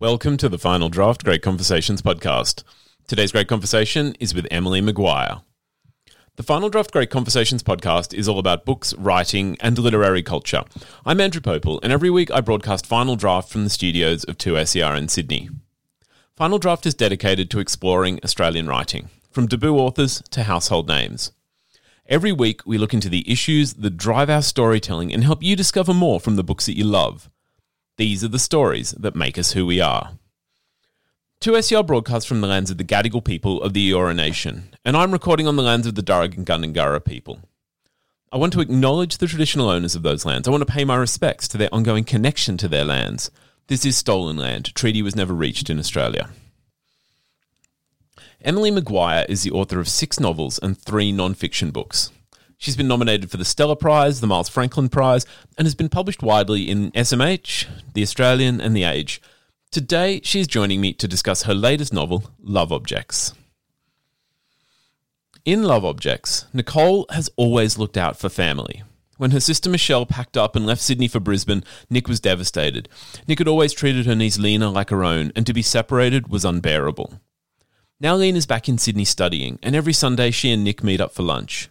Welcome to the Final Draft Great Conversations podcast. Today's great conversation is with Emily Maguire. The Final Draft Great Conversations podcast is all about books, writing, and literary culture. I'm Andrew Popel, and every week I broadcast Final Draft from the studios of 2SER in Sydney. Final Draft is dedicated to exploring Australian writing, from debut authors to household names. Every week, we look into the issues that drive our storytelling and help you discover more from the books that you love. These are the stories that make us who we are. 2SER broadcasts from the lands of the Gadigal people of the Eora Nation, and I'm recording on the lands of the Darug and Gundungurra people. I want to acknowledge the traditional owners of those lands. I want to pay my respects to their ongoing connection to their lands. This is stolen land. Treaty was never reached in Australia. Emily Maguire is the author of six novels and three non fiction books. She's been nominated for the Stella Prize, the Miles Franklin Prize, and has been published widely in SMH, The Australian, and The Age. Today, she's joining me to discuss her latest novel, Love Objects. In Love Objects, Nicole has always looked out for family. When her sister Michelle packed up and left Sydney for Brisbane, Nick was devastated. Nick had always treated her niece Lena like her own, and to be separated was unbearable. Now Lena's back in Sydney studying, and every Sunday she and Nick meet up for lunch.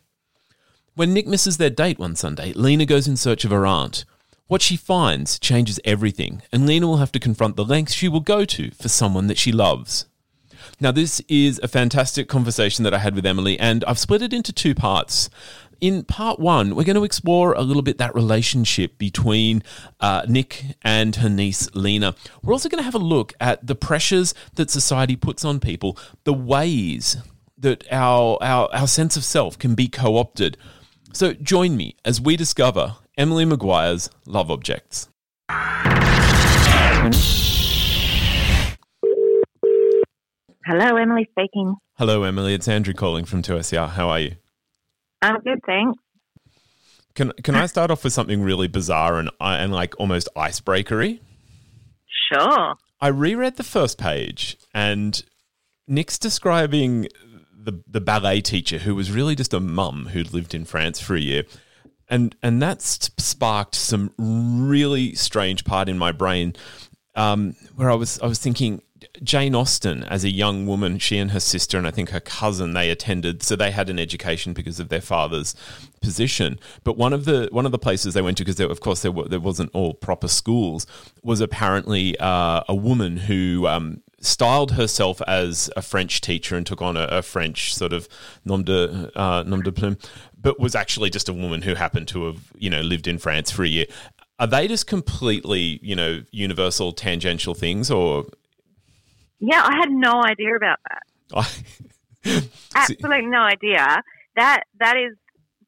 When Nick misses their date one Sunday, Lena goes in search of her aunt. What she finds changes everything, and Lena will have to confront the lengths she will go to for someone that she loves. Now, this is a fantastic conversation that I had with Emily, and I've split it into two parts. In part one, we're going to explore a little bit that relationship between uh, Nick and her niece Lena. We're also going to have a look at the pressures that society puts on people, the ways that our, our, our sense of self can be co opted so join me as we discover Emily Maguire's Love Objects. Hello, Emily speaking. Hello, Emily. It's Andrew calling from 2SER. How are you? I'm good, thanks. Can Can I start off with something really bizarre and uh, and like almost icebreakery? Sure. I reread the first page, and Nick's describing the the ballet teacher who was really just a mum who'd lived in France for a year. And and that sparked some really strange part in my brain um, where I was I was thinking Jane Austen as a young woman, she and her sister and I think her cousin they attended, so they had an education because of their father's position. But one of the one of the places they went to, because of course there were, there wasn't all proper schools, was apparently uh, a woman who um, styled herself as a French teacher and took on a, a French sort of nom de uh, nom de plume, but was actually just a woman who happened to have you know lived in France for a year. Are they just completely you know universal tangential things, or? Yeah, I had no idea about that. Absolutely no idea. That that is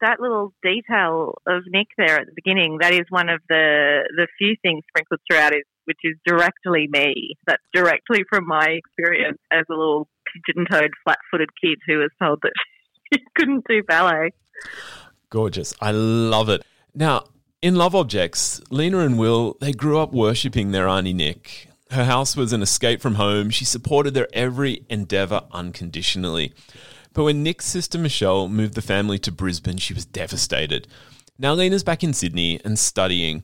that little detail of Nick there at the beginning. That is one of the the few things sprinkled throughout is which is directly me. That's directly from my experience as a little pigeon-toed, flat-footed kid who was told that she couldn't do ballet. Gorgeous. I love it. Now, in Love Objects, Lena and Will, they grew up worshipping their Auntie Nick. Her house was an escape from home. She supported their every endeavour unconditionally. But when Nick's sister Michelle moved the family to Brisbane, she was devastated. Now Lena's back in Sydney and studying,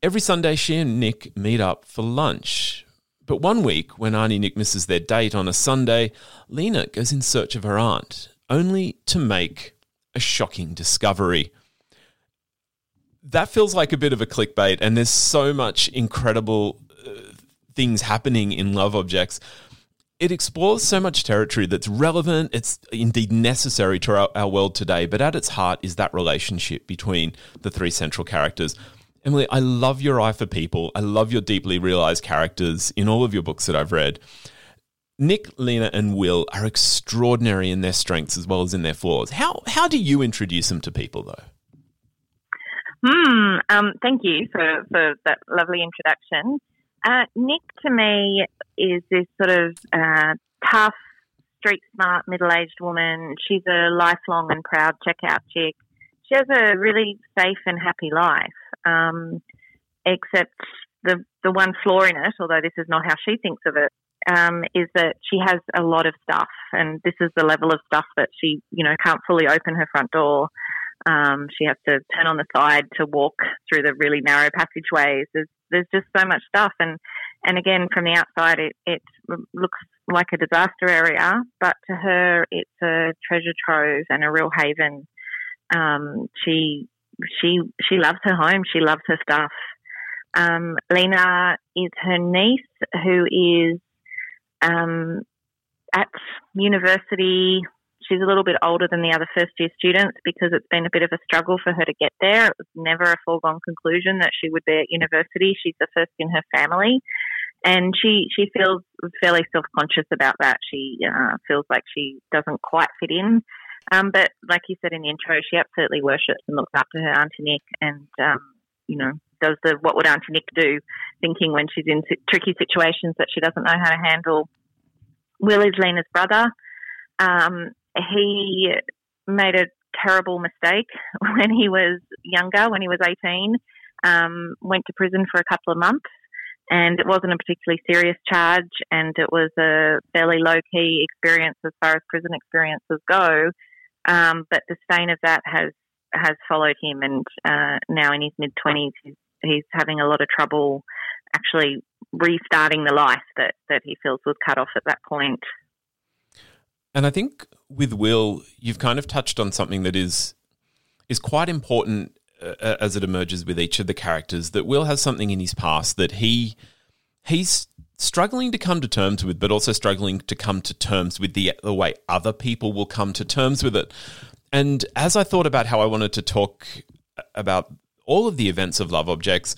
Every Sunday, she and Nick meet up for lunch. But one week, when Auntie Nick misses their date on a Sunday, Lena goes in search of her aunt, only to make a shocking discovery. That feels like a bit of a clickbait, and there's so much incredible uh, things happening in Love Objects. It explores so much territory that's relevant, it's indeed necessary to our, our world today, but at its heart is that relationship between the three central characters. Emily, I love your eye for people. I love your deeply realized characters in all of your books that I've read. Nick, Lena, and Will are extraordinary in their strengths as well as in their flaws. How how do you introduce them to people, though? Hmm. Um, thank you for, for that lovely introduction. Uh, Nick, to me, is this sort of uh, tough, street smart, middle aged woman. She's a lifelong and proud checkout chick. She has a really safe and happy life um, except the the one flaw in it, although this is not how she thinks of it, um, is that she has a lot of stuff, and this is the level of stuff that she, you know, can't fully open her front door. Um, she has to turn on the side to walk through the really narrow passageways. There's there's just so much stuff, and and again, from the outside, it, it looks like a disaster area, but to her, it's a treasure trove and a real haven. Um, she she she loves her home. She loves her stuff. Um, Lena is her niece, who is um, at university. She's a little bit older than the other first year students because it's been a bit of a struggle for her to get there. It was never a foregone conclusion that she would be at university. She's the first in her family and she she feels fairly self conscious about that. She uh, feels like she doesn't quite fit in. Um, but like you said in the intro, she absolutely worships and looks up to her auntie Nick, and um, you know does the what would auntie Nick do, thinking when she's in tricky situations that she doesn't know how to handle. Will is Lena's brother. Um, he made a terrible mistake when he was younger, when he was 18. Um, went to prison for a couple of months and it wasn't a particularly serious charge, and it was a fairly low key experience as far as prison experiences go. Um, but the stain of that has has followed him, and uh, now in his mid twenties, he's, having a lot of trouble actually restarting the life that that he feels was cut off at that point. And I think with Will, you've kind of touched on something that is is quite important uh, as it emerges with each of the characters that Will has something in his past that he he's struggling to come to terms with, but also struggling to come to terms with the, the way other people will come to terms with it. And as I thought about how I wanted to talk about all of the events of Love Objects,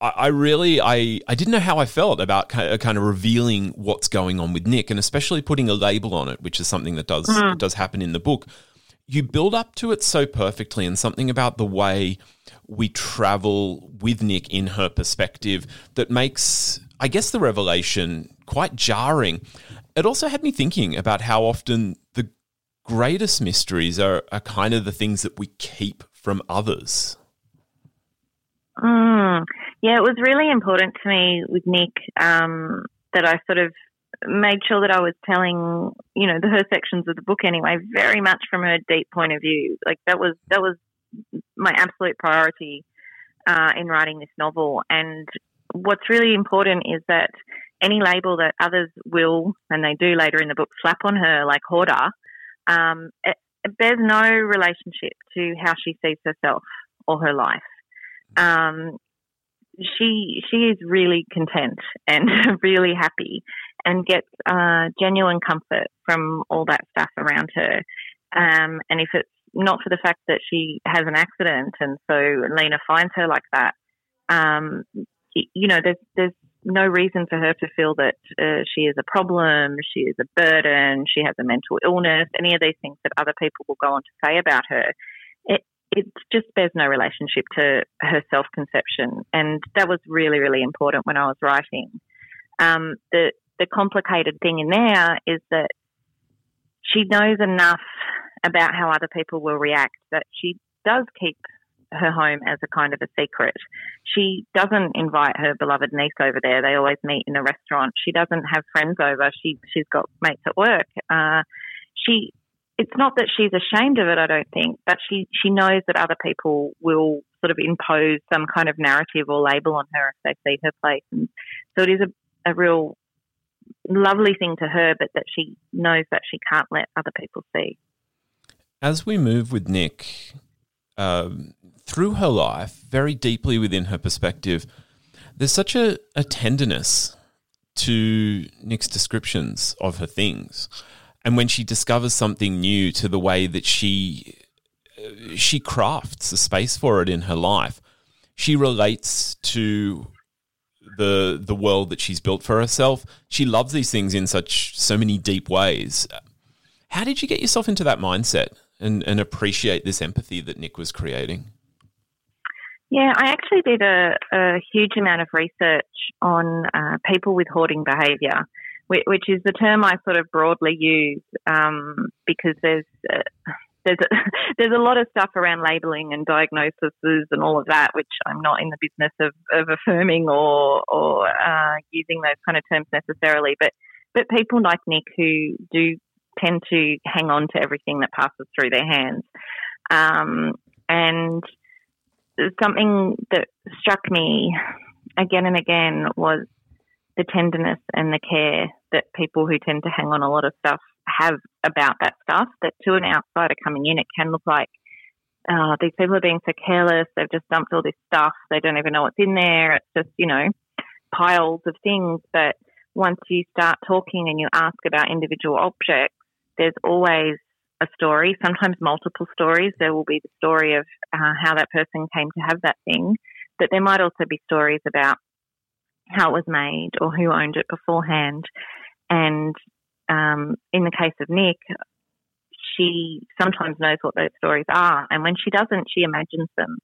I, I really I, I didn't know how I felt about kind of, kind of revealing what's going on with Nick, and especially putting a label on it, which is something that does mm. does happen in the book you build up to it so perfectly, and something about the way we travel with Nick in her perspective that makes, I guess, the revelation quite jarring. It also had me thinking about how often the greatest mysteries are, are kind of the things that we keep from others. Mm. Yeah, it was really important to me with Nick um, that I sort of made sure that I was telling, you know, the her sections of the book anyway, very much from her deep point of view. Like that was that was my absolute priority uh, in writing this novel. And what's really important is that any label that others will, and they do later in the book, slap on her, like hoarder, um, it, bears no relationship to how she sees herself or her life. Um, she she is really content and really happy and gets uh, genuine comfort from all that stuff around her. Um, and if it's not for the fact that she has an accident and so Lena finds her like that, um, you know, there's there's no reason for her to feel that uh, she is a problem, she is a burden, she has a mental illness, any of these things that other people will go on to say about her. It, it just bears no relationship to her self conception. And that was really, really important when I was writing. Um, the, the complicated thing in there is that she knows enough about how other people will react that she does keep her home as a kind of a secret. She doesn't invite her beloved niece over there. They always meet in a restaurant. She doesn't have friends over. She she's got mates at work. Uh, she it's not that she's ashamed of it, I don't think, but she, she knows that other people will sort of impose some kind of narrative or label on her if they see her place. And so it is a, a real lovely thing to her, but that she knows that she can't let other people see. As we move with Nick um, through her life, very deeply within her perspective, there's such a, a tenderness to Nick's descriptions of her things. And when she discovers something new to the way that she she crafts a space for it in her life she relates to the the world that she's built for herself. She loves these things in such so many deep ways. How did you get yourself into that mindset and and appreciate this empathy that nick was creating yeah, I actually did a, a huge amount of research on uh, people with hoarding behaviour which is the term I sort of broadly use um, because there's uh, there's a, there's a lot of stuff around labeling and diagnoses and all of that, which I'm not in the business of, of affirming or or uh, using those kind of terms necessarily. But but people like Nick who do tend to hang on to everything that passes through their hands, um, and something that struck me again and again was the tenderness and the care that people who tend to hang on a lot of stuff have about that stuff. That to an outsider coming in, it can look like oh, these people are being so careless. They've just dumped all this stuff. They don't even know what's in there. It's just you know piles of things. But once you start talking and you ask about individual objects, there's always a story, sometimes multiple stories. There will be the story of uh, how that person came to have that thing, but there might also be stories about how it was made or who owned it beforehand. And um, in the case of Nick, she sometimes knows what those stories are, and when she doesn't, she imagines them.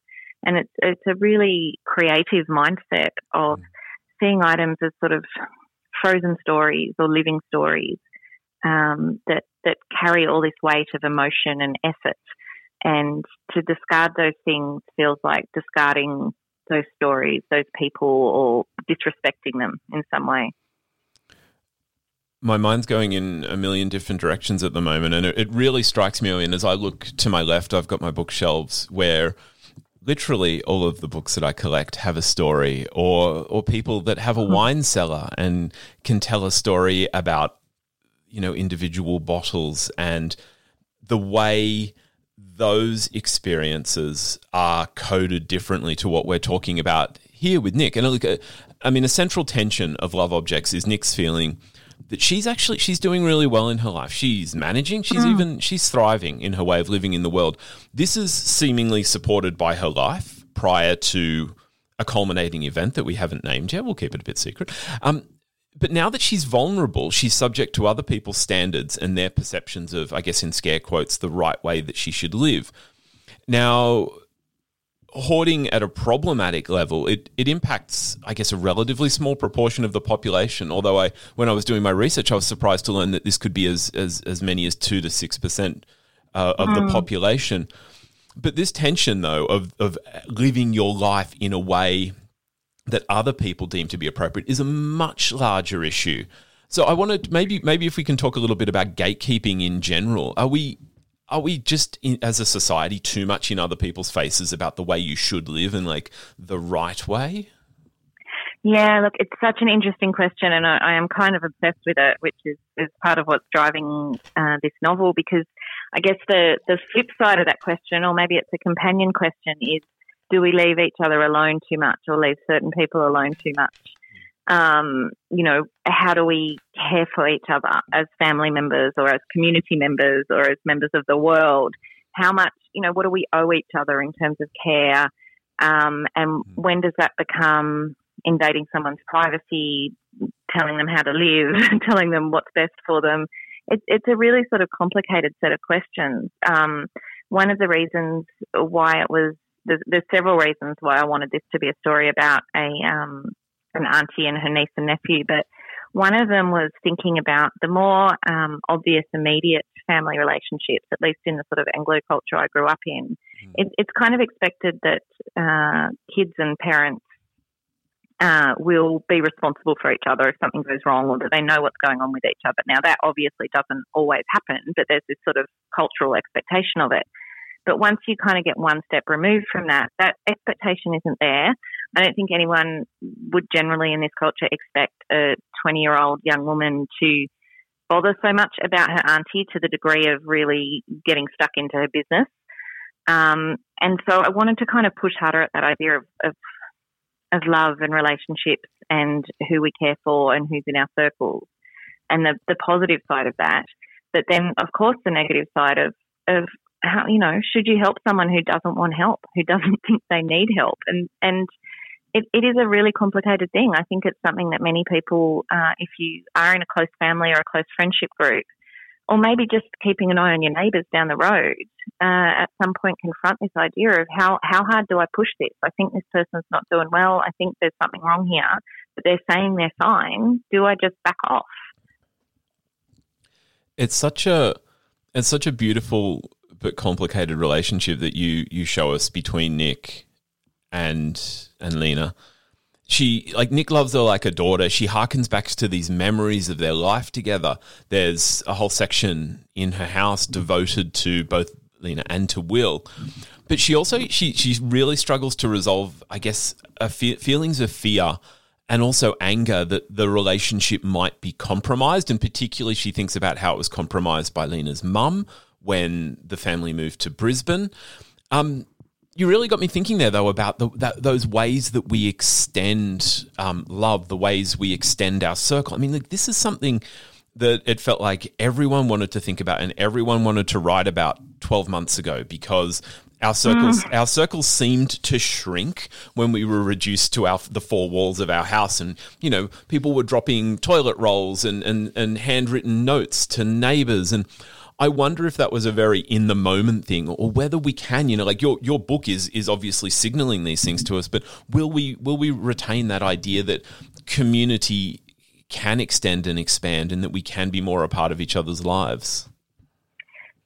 And it's it's a really creative mindset of seeing items as sort of frozen stories or living stories um, that that carry all this weight of emotion and effort. And to discard those things feels like discarding those stories, those people, or disrespecting them in some way. My mind's going in a million different directions at the moment, and it, really strikes me. And as I look to my left, I've got my bookshelves where literally all of the books that I collect have a story, or or people that have a hmm. wine cellar and can tell a story about you know individual bottles and the way those experiences are coded differently to what we're talking about here with Nick. And look, I mean, a central tension of Love Objects is Nick's feeling that she's actually she's doing really well in her life. She's managing. She's mm. even she's thriving in her way of living in the world. This is seemingly supported by her life prior to a culminating event that we haven't named yet. We'll keep it a bit secret. Um, but now that she's vulnerable, she's subject to other people's standards and their perceptions of, I guess, in scare quotes, the right way that she should live. Now, hoarding at a problematic level, it, it impacts, I guess, a relatively small proportion of the population. Although I, when I was doing my research, I was surprised to learn that this could be as as, as many as two to six percent uh, of mm. the population. But this tension, though, of of living your life in a way that other people deem to be appropriate is a much larger issue. So I wanted maybe maybe if we can talk a little bit about gatekeeping in general. Are we are we just in, as a society too much in other people's faces about the way you should live and like the right way? Yeah, look, it's such an interesting question, and I, I am kind of obsessed with it, which is, is part of what's driving uh, this novel. Because I guess the the flip side of that question, or maybe it's a companion question, is do we leave each other alone too much or leave certain people alone too much? Um, you know, how do we care for each other as family members or as community members or as members of the world? How much, you know, what do we owe each other in terms of care? Um, and mm-hmm. when does that become invading someone's privacy, telling them how to live, telling them what's best for them? It, it's a really sort of complicated set of questions. Um, one of the reasons why it was there's, there's several reasons why I wanted this to be a story about a um, an auntie and her niece and nephew, but one of them was thinking about the more um, obvious, immediate family relationships, at least in the sort of Anglo culture I grew up in. Mm. It, it's kind of expected that uh, kids and parents uh, will be responsible for each other if something goes wrong or that they know what's going on with each other. Now, that obviously doesn't always happen, but there's this sort of cultural expectation of it. But once you kind of get one step removed from that, that expectation isn't there. I don't think anyone would generally in this culture expect a 20 year old young woman to bother so much about her auntie to the degree of really getting stuck into her business. Um, and so I wanted to kind of push harder at that idea of, of, of love and relationships and who we care for and who's in our circles and the, the positive side of that. But then, of course, the negative side of, of how you know should you help someone who doesn't want help who doesn't think they need help and and it, it is a really complicated thing i think it's something that many people uh, if you are in a close family or a close friendship group or maybe just keeping an eye on your neighbours down the road uh, at some point confront this idea of how, how hard do I push this? I think this person's not doing well. I think there's something wrong here, but they're saying they're fine. Do I just back off? It's such a it's such a beautiful but complicated relationship that you you show us between Nick and and Lena. She like Nick loves her like a daughter. She harkens back to these memories of their life together. There's a whole section in her house devoted to both Lena and to Will. But she also she she really struggles to resolve, I guess, fe- feelings of fear and also anger that the relationship might be compromised. And particularly, she thinks about how it was compromised by Lena's mum when the family moved to Brisbane. Um, you really got me thinking there, though, about the, that, those ways that we extend um, love, the ways we extend our circle. I mean, like, this is something that it felt like everyone wanted to think about and everyone wanted to write about 12 months ago because our circles mm. our circles seemed to shrink when we were reduced to our the four walls of our house and you know people were dropping toilet rolls and and, and handwritten notes to neighbors and I wonder if that was a very in the moment thing, or whether we can, you know, like your your book is is obviously signaling these things to us, but will we will we retain that idea that community can extend and expand, and that we can be more a part of each other's lives?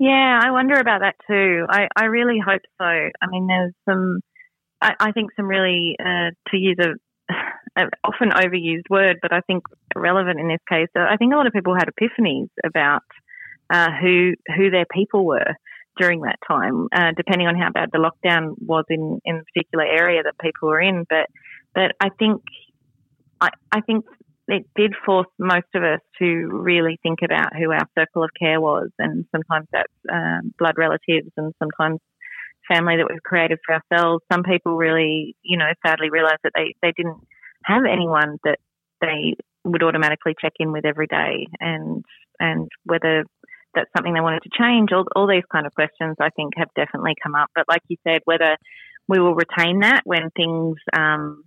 Yeah, I wonder about that too. I, I really hope so. I mean, there's some, I, I think some really, uh, to use a, often overused word, but I think relevant in this case. Uh, I think a lot of people had epiphanies about uh, who who their people were during that time, uh, depending on how bad the lockdown was in in the particular area that people were in. But but I think I I think it did force most of us to really think about who our circle of care was, and sometimes that's um, blood relatives, and sometimes family that we've created for ourselves. Some people really, you know, sadly realise that they they didn't have anyone that they would automatically check in with every day, and and whether that's something they wanted to change. All, all these kind of questions, I think, have definitely come up. But like you said, whether we will retain that when things, um,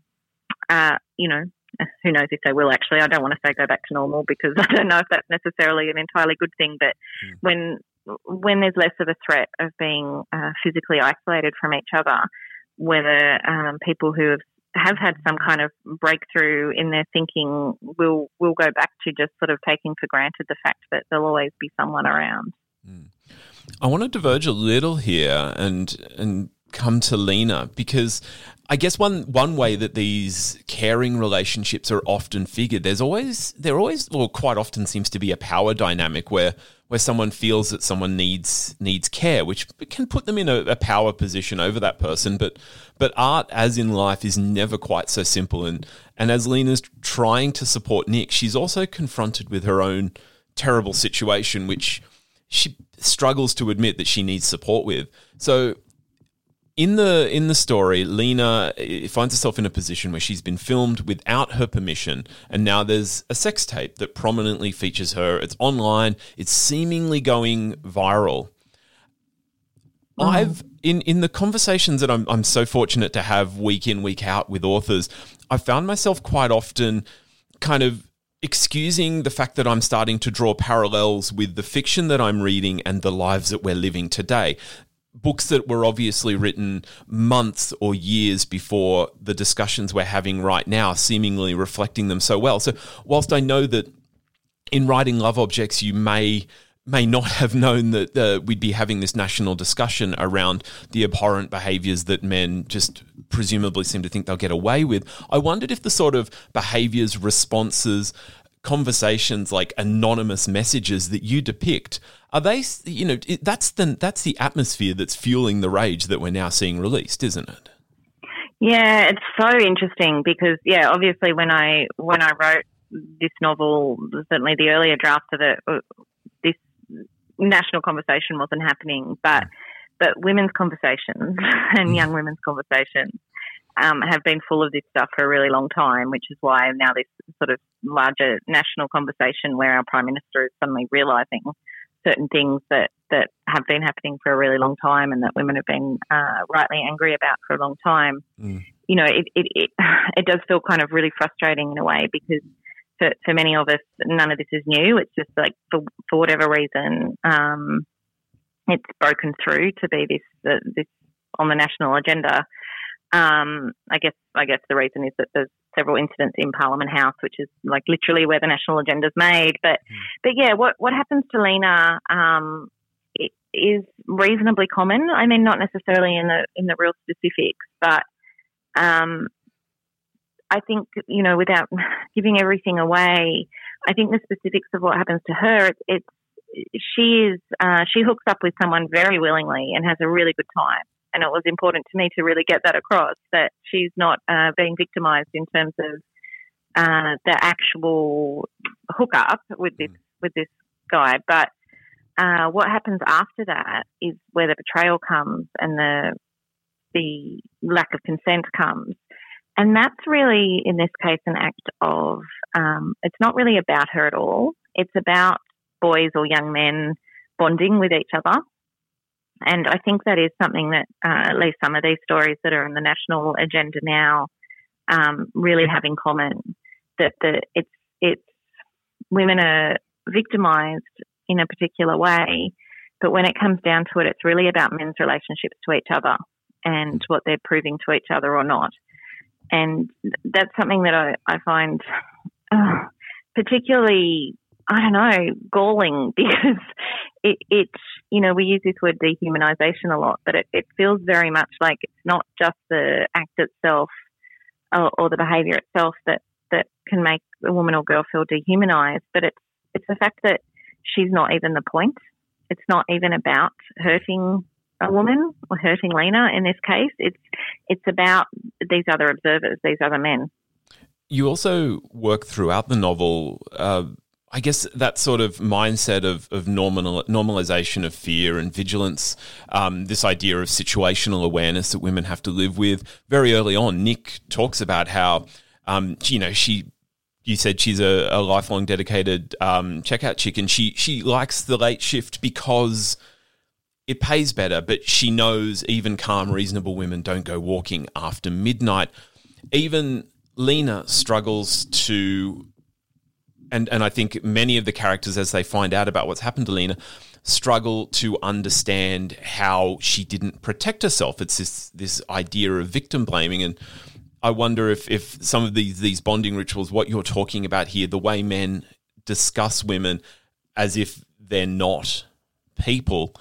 uh, you know, who knows if they will actually. I don't want to say go back to normal because I don't know if that's necessarily an entirely good thing. But mm. when when there's less of a threat of being uh, physically isolated from each other, whether um, people who have have had some kind of breakthrough in their thinking will will go back to just sort of taking for granted the fact that there'll always be someone around. Mm. I want to diverge a little here and and come to Lena because I guess one one way that these caring relationships are often figured, there's always there always or quite often seems to be a power dynamic where where someone feels that someone needs needs care, which can put them in a, a, power position over that person. But but art, as in life, is never quite so simple. And and as Lena's trying to support Nick, she's also confronted with her own terrible situation, which she struggles to admit that she needs support with. So in the in the story, Lena eh, finds herself in a position where she's been filmed without her permission, and now there's a sex tape that prominently features her. It's online. It's seemingly going viral. Oh. I've in in the conversations that I'm I'm so fortunate to have week in week out with authors, I found myself quite often kind of excusing the fact that I'm starting to draw parallels with the fiction that I'm reading and the lives that we're living today books that were obviously written months or years before the discussions we're having right now, seemingly reflecting them so well. So, whilst I know that in writing love objects, you may may not have known that uh, we'd be having this national discussion around the abhorrent behaviors that men just presumably seem to think they'll get away with. I wondered if the sort of behaviors, responses, conversations like anonymous messages that you depict are they you know that's the that's the atmosphere that's fueling the rage that we're now seeing released isn't it yeah it's so interesting because yeah obviously when i when i wrote this novel certainly the earlier draft of it uh, this national conversation wasn't happening but but women's conversations and mm. young women's conversations um, have been full of this stuff for a really long time, which is why now this sort of larger national conversation where our Prime Minister is suddenly realising certain things that, that have been happening for a really long time and that women have been uh, rightly angry about for a long time. Mm. You know, it, it, it, it does feel kind of really frustrating in a way because for, for many of us, none of this is new. It's just like for, for whatever reason, um, it's broken through to be this, uh, this on the national agenda. Um, I guess I guess the reason is that there's several incidents in Parliament House, which is like literally where the national agenda is made. But mm. but yeah, what what happens to Lena um, is reasonably common. I mean, not necessarily in the in the real specifics, but um, I think you know, without giving everything away, I think the specifics of what happens to her, it's, it's she is uh, she hooks up with someone very willingly and has a really good time and it was important to me to really get that across that she's not uh, being victimized in terms of uh, the actual hookup with this mm. with this guy. But uh, what happens after that is where the betrayal comes and the the lack of consent comes. And that's really, in this case, an act of, um, it's not really about her at all. It's about boys or young men bonding with each other. And I think that is something that uh, at least some of these stories that are on the national agenda now um, really have in common. That the it's it's women are victimised in a particular way, but when it comes down to it, it's really about men's relationships to each other and what they're proving to each other or not. And that's something that I, I find uh, particularly, I don't know, galling because it, it, you know, we use this word dehumanization a lot, but it, it feels very much like it's not just the act itself or, or the behavior itself that, that can make a woman or girl feel dehumanized, but it's, it's the fact that she's not even the point. It's not even about hurting a woman or hurting Lena in this case. It's it's about these other observers, these other men. You also work throughout the novel. Uh, I guess that sort of mindset of, of normal, normalization of fear and vigilance, um, this idea of situational awareness that women have to live with. Very early on, Nick talks about how, um, you know, she you said she's a, a lifelong dedicated um, checkout chick, and she she likes the late shift because it pays better, but she knows even calm, reasonable women don't go walking after midnight. Even Lena struggles to, and, and I think many of the characters, as they find out about what's happened to Lena, struggle to understand how she didn't protect herself. It's this this idea of victim blaming, and I wonder if if some of these these bonding rituals, what you're talking about here, the way men discuss women as if they're not people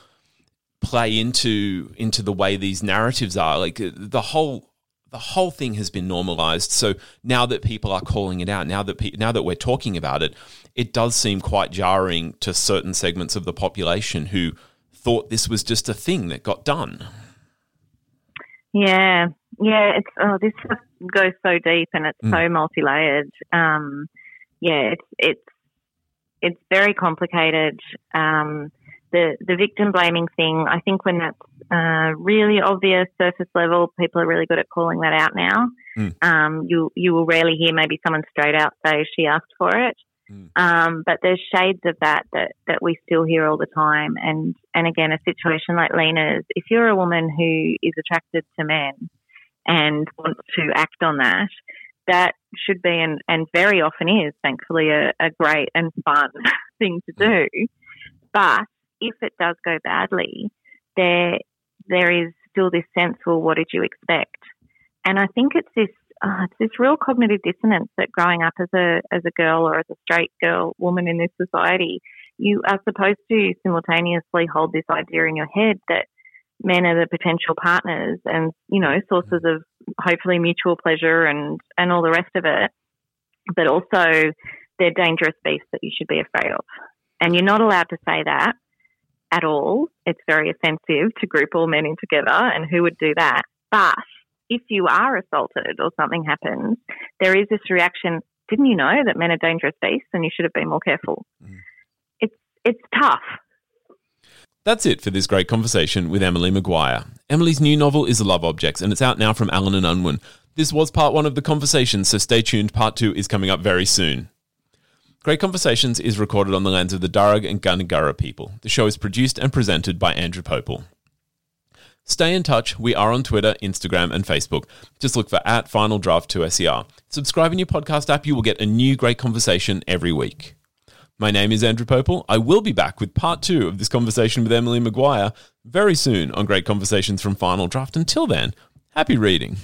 play into into the way these narratives are. Like uh, the whole the whole thing has been normalized. So now that people are calling it out, now that pe- now that we're talking about it, it does seem quite jarring to certain segments of the population who thought this was just a thing that got done. Yeah, yeah. It's oh, this goes so deep and it's mm. so multi-layered. Um, yeah, it's it's it's very complicated. Um, the the victim blaming thing, I think when that's uh, really obvious surface level, people are really good at calling that out now. Mm. Um, you you will rarely hear maybe someone straight out say she asked for it. Mm. Um, but there's shades of that, that that we still hear all the time. And and again, a situation like Lena's, if you're a woman who is attracted to men and wants to act on that, that should be and, and very often is, thankfully, a, a great and fun thing to do. But if it does go badly, there there is still this sense, well, what did you expect? And I think it's this uh, it's this real cognitive dissonance that growing up as a as a girl or as a straight girl woman in this society, you are supposed to simultaneously hold this idea in your head that men are the potential partners and you know sources of hopefully mutual pleasure and and all the rest of it, but also they're dangerous beasts that you should be afraid of. And you're not allowed to say that at all. It's very offensive to group all men in together, and who would do that? But if you are assaulted or something happens, there is this reaction. Didn't you know that men are dangerous beasts and you should have been more careful? Mm. It's it's tough. That's it for this great conversation with Emily Maguire. Emily's new novel is Love Objects, and it's out now from Allen and Unwin. This was part one of the conversation, so stay tuned. Part two is coming up very soon. Great Conversations is recorded on the lands of the Darug and Gundungurra people. The show is produced and presented by Andrew Popel. Stay in touch. We are on Twitter, Instagram, and Facebook. Just look for at Final Draft 2 SER. Subscribe in your podcast app. You will get a new great conversation every week. My name is Andrew Popel. I will be back with part two of this conversation with Emily Maguire very soon on Great Conversations from Final Draft. Until then, happy reading.